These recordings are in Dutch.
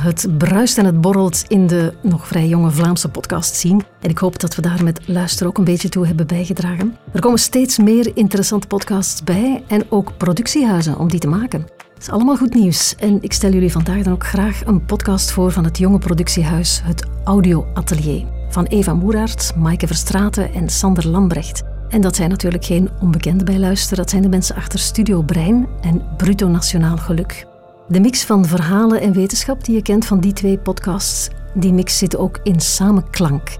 Het bruist en het borrelt in de nog vrij jonge Vlaamse podcast zien. En ik hoop dat we daar met luister ook een beetje toe hebben bijgedragen. Er komen steeds meer interessante podcasts bij en ook productiehuizen om die te maken. Dat is allemaal goed nieuws. En ik stel jullie vandaag dan ook graag een podcast voor van het jonge productiehuis, het Audio Atelier. Van Eva Moeraert, Maaike Verstraten en Sander Lambrecht. En dat zijn natuurlijk geen onbekenden bij luisteren. Dat zijn de mensen achter Studio Brein en Bruto Nationaal Geluk. De mix van verhalen en wetenschap die je kent van die twee podcasts, die mix zit ook in Samenklank.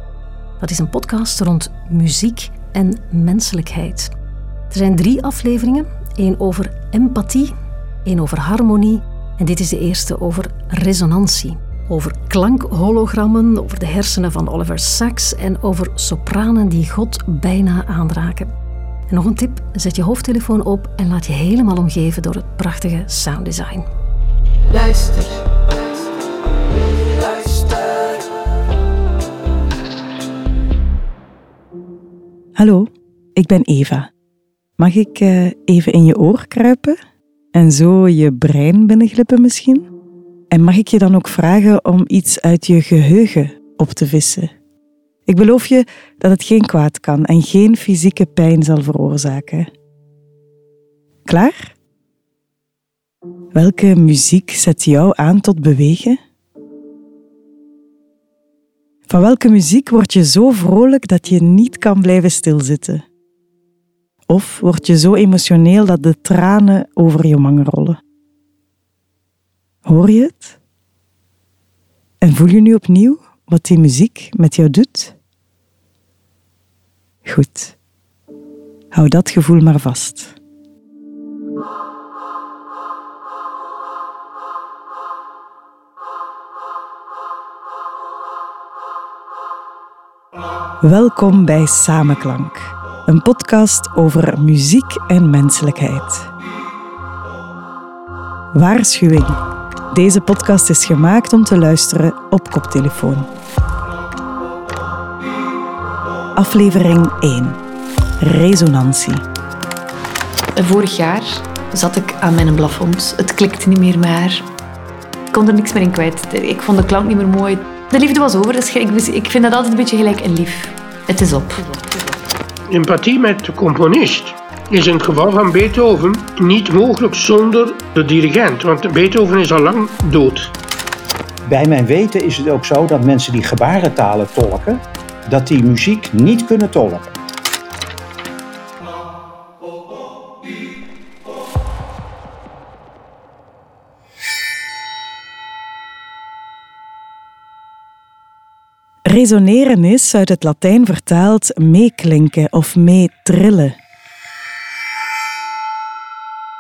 Dat is een podcast rond muziek en menselijkheid. Er zijn drie afleveringen. één over empathie, één over harmonie en dit is de eerste over resonantie. Over klankhologrammen, over de hersenen van Oliver Sacks en over sopranen die God bijna aanraken. En nog een tip, zet je hoofdtelefoon op en laat je helemaal omgeven door het prachtige sounddesign. Luister. Luister. Hallo, ik ben Eva. Mag ik uh, even in je oor kruipen en zo je brein binnenglippen misschien? En mag ik je dan ook vragen om iets uit je geheugen op te vissen? Ik beloof je dat het geen kwaad kan en geen fysieke pijn zal veroorzaken. Klaar? Welke muziek zet jou aan tot bewegen? Van welke muziek word je zo vrolijk dat je niet kan blijven stilzitten? Of word je zo emotioneel dat de tranen over je wangen rollen? Hoor je het? En voel je nu opnieuw wat die muziek met jou doet? Goed. Hou dat gevoel maar vast. Welkom bij Samenklank, een podcast over muziek en menselijkheid. Waarschuwing. Deze podcast is gemaakt om te luisteren op koptelefoon. Aflevering 1. Resonantie. Vorig jaar zat ik aan mijn plafond. Het klikte niet meer maar. Ik kon er niks meer in kwijt. Ik vond de klank niet meer mooi. De liefde was over, dus ik, ik vind dat altijd een beetje gelijk een lief. Het is op. Empathie met de componist is in het geval van Beethoven niet mogelijk zonder de dirigent, want Beethoven is al lang dood. Bij mijn weten is het ook zo dat mensen die gebarentalen tolken, dat die muziek niet kunnen tolken. Resoneren is uit het Latijn vertaald meeklinken of meetrillen.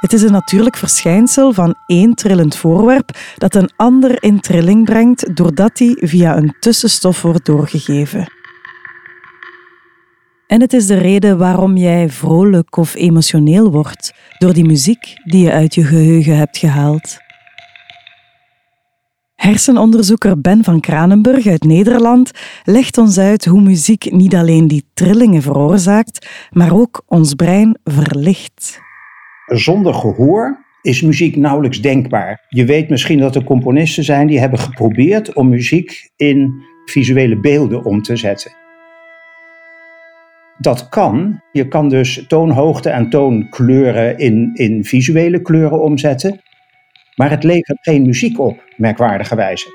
Het is een natuurlijk verschijnsel van één trillend voorwerp dat een ander in trilling brengt doordat die via een tussenstof wordt doorgegeven. En het is de reden waarom jij vrolijk of emotioneel wordt door die muziek die je uit je geheugen hebt gehaald. Hersenonderzoeker Ben van Kranenburg uit Nederland legt ons uit hoe muziek niet alleen die trillingen veroorzaakt, maar ook ons brein verlicht. Zonder gehoor is muziek nauwelijks denkbaar. Je weet misschien dat er componisten zijn die hebben geprobeerd om muziek in visuele beelden om te zetten. Dat kan. Je kan dus toonhoogte en toonkleuren in, in visuele kleuren omzetten. Maar het levert geen muziek op, merkwaardigerwijze.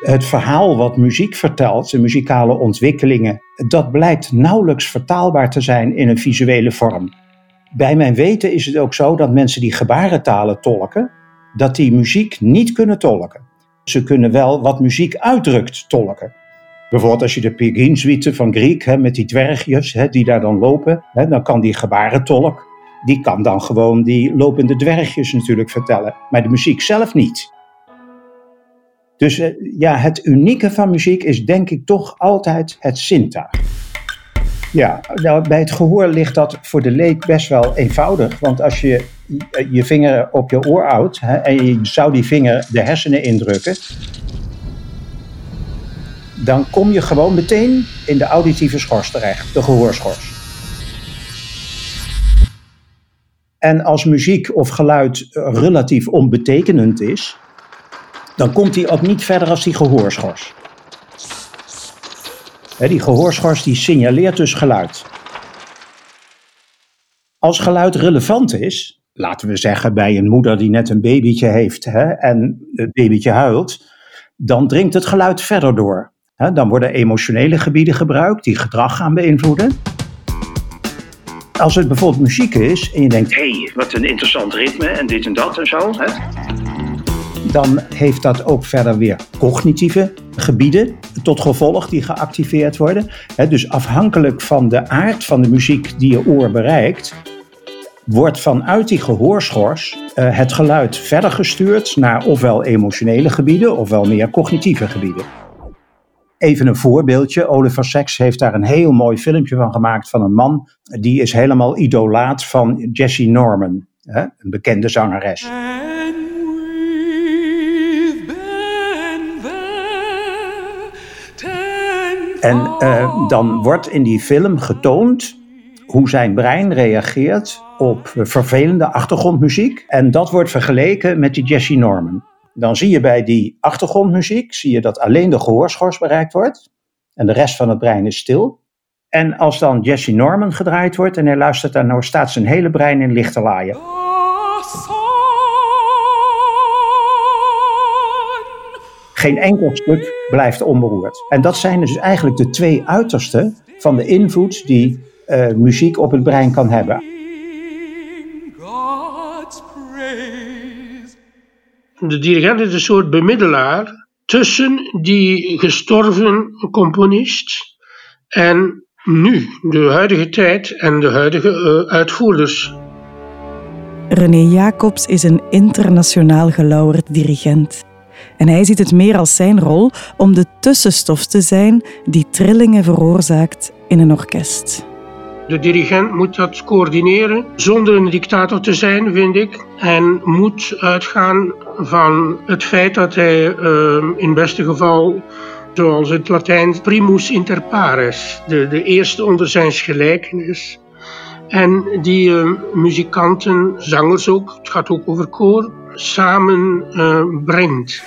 Het verhaal wat muziek vertelt, de muzikale ontwikkelingen, dat blijkt nauwelijks vertaalbaar te zijn in een visuele vorm. Bij mijn weten is het ook zo dat mensen die gebarentalen tolken, dat die muziek niet kunnen tolken. Ze kunnen wel wat muziek uitdrukt tolken. Bijvoorbeeld als je de Pegin-suite van Griek, met die dwergjes hè, die daar dan lopen, hè, dan kan die gebarentolk die kan dan gewoon die lopende dwergjes natuurlijk vertellen, maar de muziek zelf niet. Dus eh, ja, het unieke van muziek is denk ik toch altijd het zintuig. Ja, nou, bij het gehoor ligt dat voor de leek best wel eenvoudig. Want als je je vinger op je oor houdt hè, en je zou die vinger de hersenen indrukken, dan kom je gewoon meteen in de auditieve schors terecht, de gehoorschors. En als muziek of geluid relatief onbetekenend is, dan komt hij ook niet verder als die gehoorschors. Die gehoorschors die signaleert dus geluid. Als geluid relevant is, laten we zeggen bij een moeder die net een babytje heeft hè, en het babytje huilt, dan dringt het geluid verder door. Dan worden emotionele gebieden gebruikt die gedrag gaan beïnvloeden. Als het bijvoorbeeld muziek is en je denkt, hé, hey, wat een interessant ritme en dit en dat en zo, hè, dan heeft dat ook verder weer cognitieve gebieden tot gevolg die geactiveerd worden. dus afhankelijk van de aard van de muziek die je oor bereikt, wordt vanuit die gehoorschors uh, het geluid verder gestuurd naar ofwel emotionele gebieden ofwel meer cognitieve gebieden. Even een voorbeeldje. Oliver Sacks heeft daar een heel mooi filmpje van gemaakt van een man. Die is helemaal idolaat van Jessie Norman, hè, een bekende zangeres. En uh, dan wordt in die film getoond hoe zijn brein reageert op vervelende achtergrondmuziek. En dat wordt vergeleken met die Jesse Norman. Dan zie je bij die achtergrondmuziek zie je dat alleen de gehoorschors bereikt wordt. En de rest van het brein is stil. En als dan Jesse Norman gedraaid wordt en hij luistert daarnaar, staat zijn hele brein in lichte laaien. Geen enkel stuk blijft onberoerd. En dat zijn dus eigenlijk de twee uitersten van de invloed die uh, muziek op het brein kan hebben. De dirigent is een soort bemiddelaar tussen die gestorven componist en nu, de huidige tijd en de huidige uh, uitvoerders. René Jacobs is een internationaal gelauwerd dirigent. En hij ziet het meer als zijn rol om de tussenstof te zijn die trillingen veroorzaakt in een orkest. De dirigent moet dat coördineren zonder een dictator te zijn, vind ik. En moet uitgaan van het feit dat hij uh, in beste geval, zoals het Latijn, primus inter pares, de, de eerste onder zijn gelijkenis. En die uh, muzikanten, zangers ook, het gaat ook over koor, samen uh, brengt.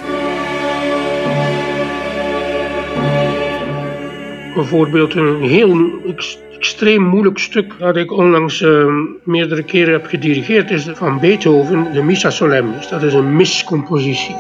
Bijvoorbeeld een heel extreem moeilijk stuk dat ik onlangs uh, meerdere keren heb gedirigeerd is van Beethoven, de Missa Solemnis. Dat is een miscompositie.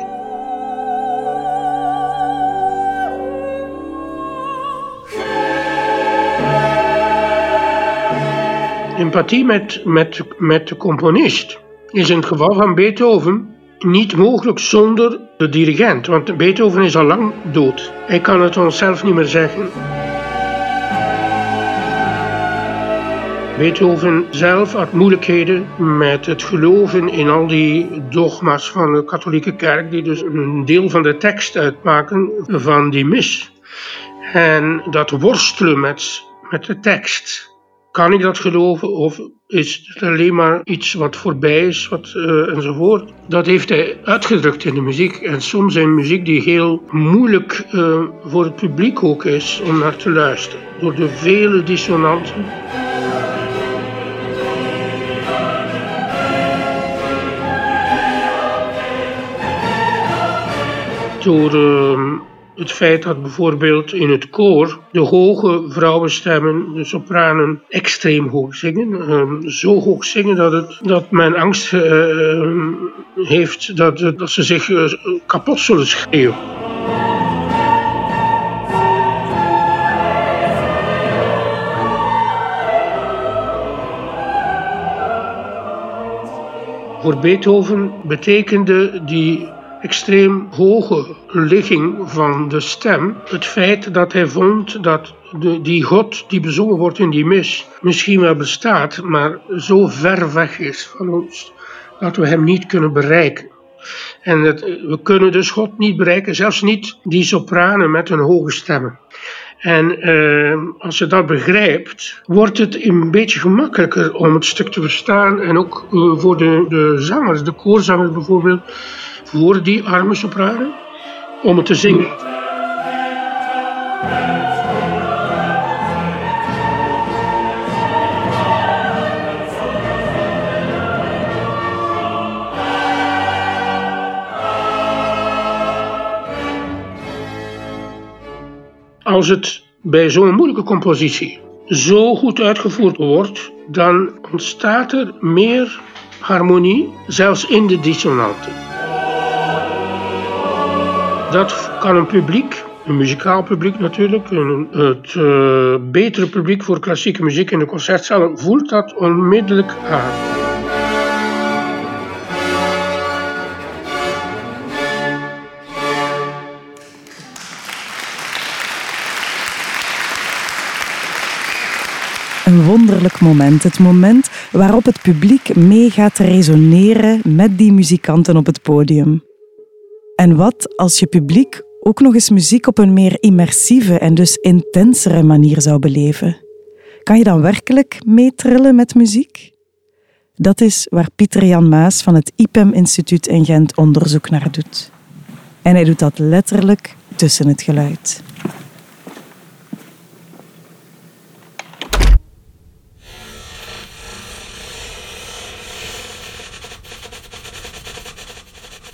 Empathie met, met, met de componist is in het geval van Beethoven niet mogelijk zonder de dirigent, want Beethoven is al lang dood. Hij kan het onszelf niet meer zeggen. Beethoven zelf had moeilijkheden met het geloven in al die dogma's van de katholieke kerk, die dus een deel van de tekst uitmaken van die mis. En dat worstelen met, met de tekst. Kan ik dat geloven of is het alleen maar iets wat voorbij is wat, uh, enzovoort? Dat heeft hij uitgedrukt in de muziek. En soms in muziek die heel moeilijk uh, voor het publiek ook is om naar te luisteren. Door de vele dissonanten. Door uh, het feit dat bijvoorbeeld in het koor de hoge vrouwenstemmen, de sopranen, extreem hoog zingen. Uh, zo hoog zingen dat, het, dat men angst uh, heeft dat, dat ze zich eh, kapot zullen schreeuwen. Voor Beethoven betekende die extreem hoge ligging van de stem. Het feit dat hij vond dat de, die God die bezongen wordt in die mis misschien wel bestaat, maar zo ver weg is van ons dat we hem niet kunnen bereiken. En we kunnen dus God niet bereiken, zelfs niet die sopranen met hun hoge stemmen. En uh, als je dat begrijpt, wordt het een beetje gemakkelijker om het stuk te verstaan. En ook uh, voor de, de zangers, de koorzangers bijvoorbeeld, voor die arme sopranen om het te zingen. Als het bij zo'n moeilijke compositie zo goed uitgevoerd wordt, dan ontstaat er meer harmonie, zelfs in de dissonanten. Dat kan een publiek, een muzikaal publiek natuurlijk, het uh, betere publiek voor klassieke muziek in de concertzalen, voelt dat onmiddellijk aan. Een wonderlijk moment. Het moment waarop het publiek mee gaat resoneren met die muzikanten op het podium. En wat als je publiek ook nog eens muziek op een meer immersieve en dus intensere manier zou beleven? Kan je dan werkelijk meetrillen met muziek? Dat is waar Pieter Jan Maas van het IPEM Instituut in Gent onderzoek naar doet. En hij doet dat letterlijk tussen het geluid.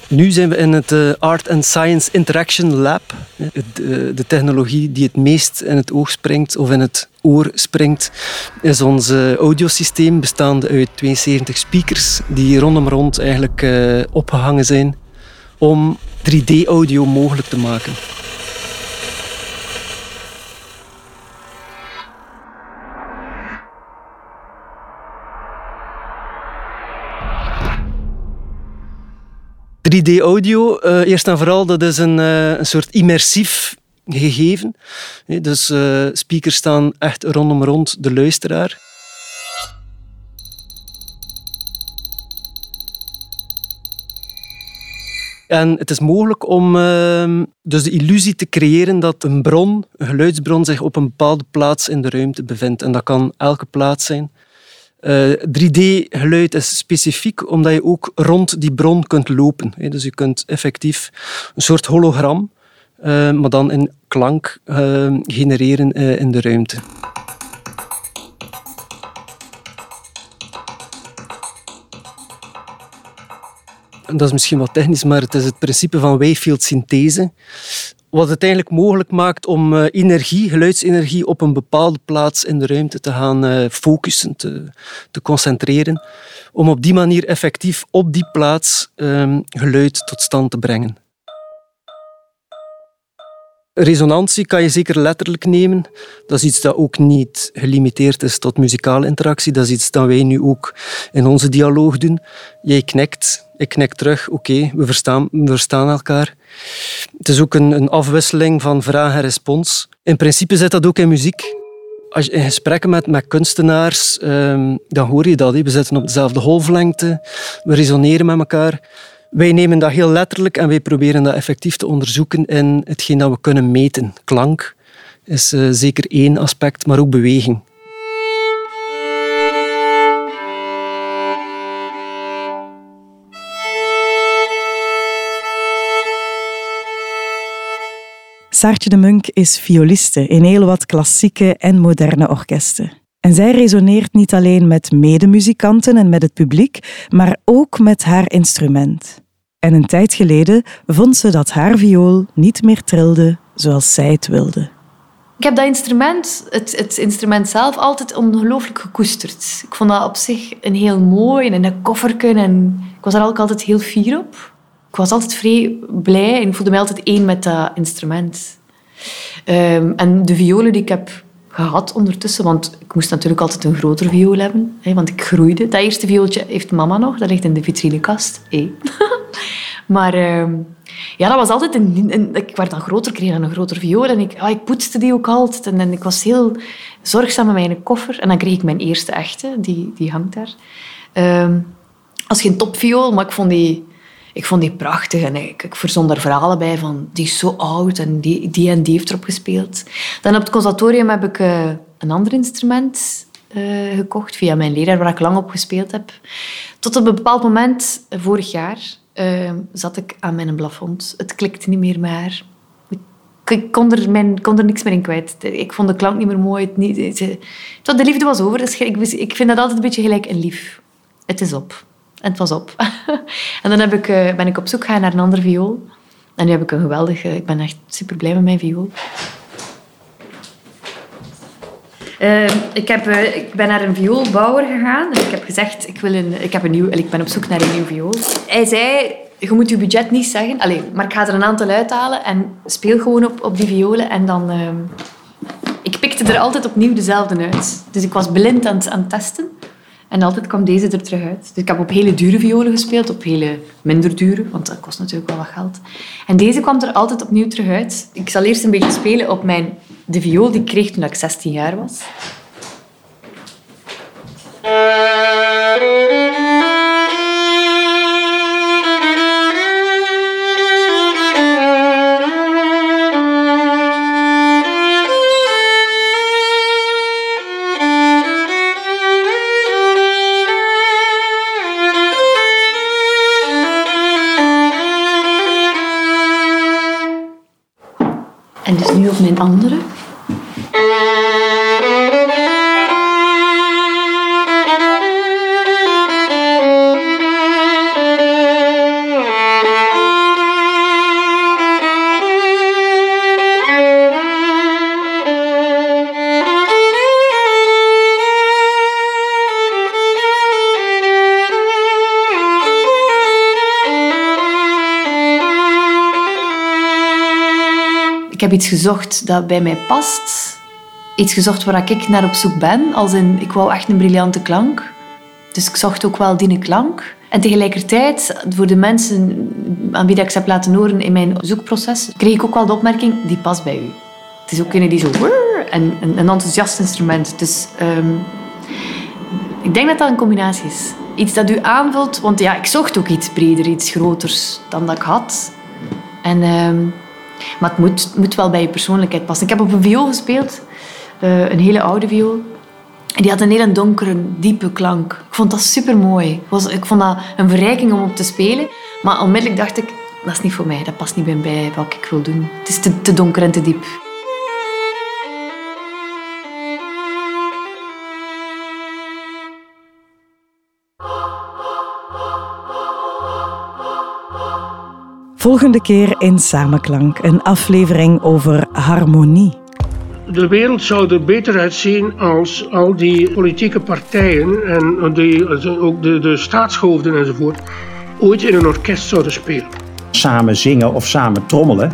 Nu zijn we in het uh, Art and Science Interaction Lab. De, eh, de, technologie die het meest in het oog springt of in het oor springt, is ons uh, audiosysteem bestaande uit 72 speakers die rondom rond eigenlijk opgehangen zijn om 3D-audio mogelijk te maken. 3D-audio, uh, eh, eerst en vooral, dat is een, uh, een soort immersief gegeven. dus uh, speakers staan echt rondom rond de luisteraar. En het is mogelijk om uh, dus de illusie te creëren dat een bron, een geluidsbron, zich op een bepaalde plaats in de ruimte bevindt. En dat kan elke plaats zijn. 3D-geluid eh, is specifiek omdat je ook rond die bron kunt lopen. Dus je kunt effectief een soort hologram, uh, maar dan in klank uh, genereren in de ruimte. dat is misschien wat technisch, maar het is het principe van wavefield synthese wat het eigenlijk mogelijk maakt om uh, energie, geluidsenergie op een bepaalde plaats in de ruimte te gaan uh, focussen, te, te, concentreren, om op die manier effectief op die plaats um, geluid tot stand te brengen. Resonantie kan je zeker letterlijk nemen. Dat is iets dat ook niet gelimiteerd is tot muzikale interactie. Dat is iets dat wij nu ook in onze dialoog doen. Jij knikt, ik knik terug. Oké, we, verstaan, we elkaar. Het is ook een, een afwisseling van vraag en respons. In principe zit dat ook in muziek. Als je in gesprekken met, met kunstenaars, um, dan hoor je dat. We zitten op dezelfde golflengte, we resoneren met elkaar. Wij nemen dat heel letterlijk en wij proberen dat effectief te onderzoeken in hetgeen dat we kunnen meten. Klank is uh, zeker één aspect, maar ook beweging. Saartje de Munk is violiste in heel wat klassieke en moderne orkesten. En zij resoneert niet alleen met medemuzikanten en met het publiek, maar ook met haar instrument. En een tijd geleden vond ze dat haar viool niet meer trilde zoals zij het wilde. Ik heb dat instrument, het, het instrument zelf, altijd ongelooflijk gekoesterd. Ik vond dat op zich een heel mooi en een kofferken en ik was daar ook altijd heel fier op. Was altijd vrij blij en voelde mij altijd één met dat instrument. Um, en de violen die ik heb gehad ondertussen, want ik moest natuurlijk altijd een groter viool hebben, hè, want ik groeide. Dat eerste viooltje heeft mama nog, dat ligt in de vitrinekast. Hey. maar uh, ja, dat was altijd een, Ik werd dan groter, kreeg dan een groter viool en ik, ah, ik poetste die ook altijd. En, ik was heel zorgzaam met mijn koffer. En dan kreeg ik mijn eerste echte, die, die hangt daar. Uh, als geen topviool, maar ik vond die ik vond die prachtig en ik, ik verzon verhalen bij van die is zo oud en die, die en die heeft erop gespeeld. Dan op het conservatorium heb ik uh, een ander instrument uh, gekocht via mijn leraar waar ik lang op gespeeld heb. Tot op een bepaald moment, uh, vorig jaar, zat ik aan mijn plafond. Het klikte niet meer maar. Ik kon er, mijn, kon er niks meer in kwijt. Ik vond de klank niet meer mooi. Niet, de liefde was over. Dus ik, ik vind dat altijd een beetje gelijk een lief. Het is op. En het was op. en dan heb ik, uh, ben ik op zoek gegaan naar een andere viool. En nu heb ik een geweldige... Ik ben echt super blij met mijn viool. Uh, ik, heb, uh, ik ben naar een vioolbouwer gegaan en ik heb gezegd, ik, wil een, ik, heb een nieuw, ik ben op zoek naar een nieuw viool. Hij zei, je moet je budget niet zeggen, Allee, maar ik ga er een aantal uithalen en speel gewoon op, op die violen. En dan... Uh, ik pikte er altijd opnieuw dezelfde uit. Dus ik was blind aan, aan het testen. En altijd kwam deze er terug uit. Dus ik heb op hele dure violen gespeeld, op hele minder dure, want dat kost natuurlijk wel wat geld. En deze kwam er altijd opnieuw terug uit. Ik zal eerst een beetje spelen op mijn, de viool die ik kreeg toen ik 16 jaar was. En dus nu op mijn andere. Heb iets gezocht dat bij mij past. Iets gezocht waar ik naar op zoek ben. Als in, ik wou echt een briljante klank. Dus ik zocht ook wel die klank. En tegelijkertijd, voor de mensen aan wie ik ze heb laten horen in mijn zoekproces, kreeg ik ook wel de opmerking, die past bij u. Het is ook een die zo... En een, een enthousiast instrument. Dus um, ik denk dat dat een combinatie is. Iets dat u aanvult. Want ja, ik zocht ook iets breder, iets groters dan dat ik had. En... Um, maar het moet, moet wel bij je persoonlijkheid passen. Ik heb op een viool gespeeld, uh, een hele oude viool. Die had een hele donkere, diepe klank. Ik vond dat super mooi. Ik vond dat een verrijking om op te spelen. Maar onmiddellijk dacht ik, dat is niet voor mij. Dat past niet bij wat ik wil doen. Het is te, te donker en te diep. Volgende keer in Samenklank, een aflevering over harmonie. De wereld zou er beter uitzien als al die politieke partijen en die, ook de, de staatshoofden enzovoort ooit in een orkest zouden spelen. Samen zingen of samen trommelen,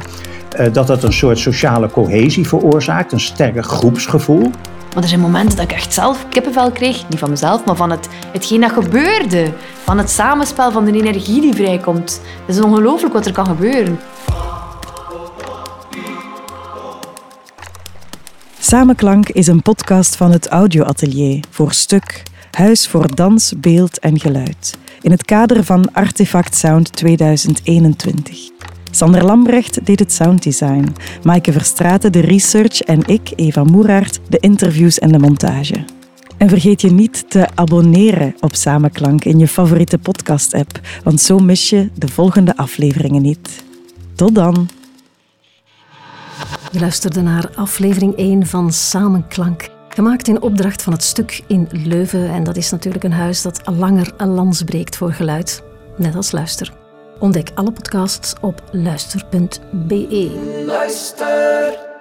dat dat een soort sociale cohesie veroorzaakt, een sterk groepsgevoel. Maar er zijn momenten dat ik echt zelf kippenvel kreeg. Niet van mezelf, maar van het, hetgeen dat gebeurde. Van het samenspel, van de energie die vrijkomt. Het is ongelooflijk wat er kan gebeuren. Samenklank is een podcast van het Audioatelier voor Stuk, Huis voor Dans, Beeld en Geluid. In het kader van Artefact Sound 2021. Sander Lambrecht deed het sounddesign, Maaike Verstraeten de research en ik, Eva Moeraert, de interviews en de montage. En vergeet je niet te abonneren op Samenklank in je favoriete podcast-app, want zo mis je de volgende afleveringen niet. Tot dan! Je luisterde naar aflevering 1 van Samenklank. Gemaakt in opdracht van het stuk in Leuven. En dat is natuurlijk een huis dat langer een lans breekt voor geluid. Net als luister. Ontdek alle podcasts op luister.be. Luister.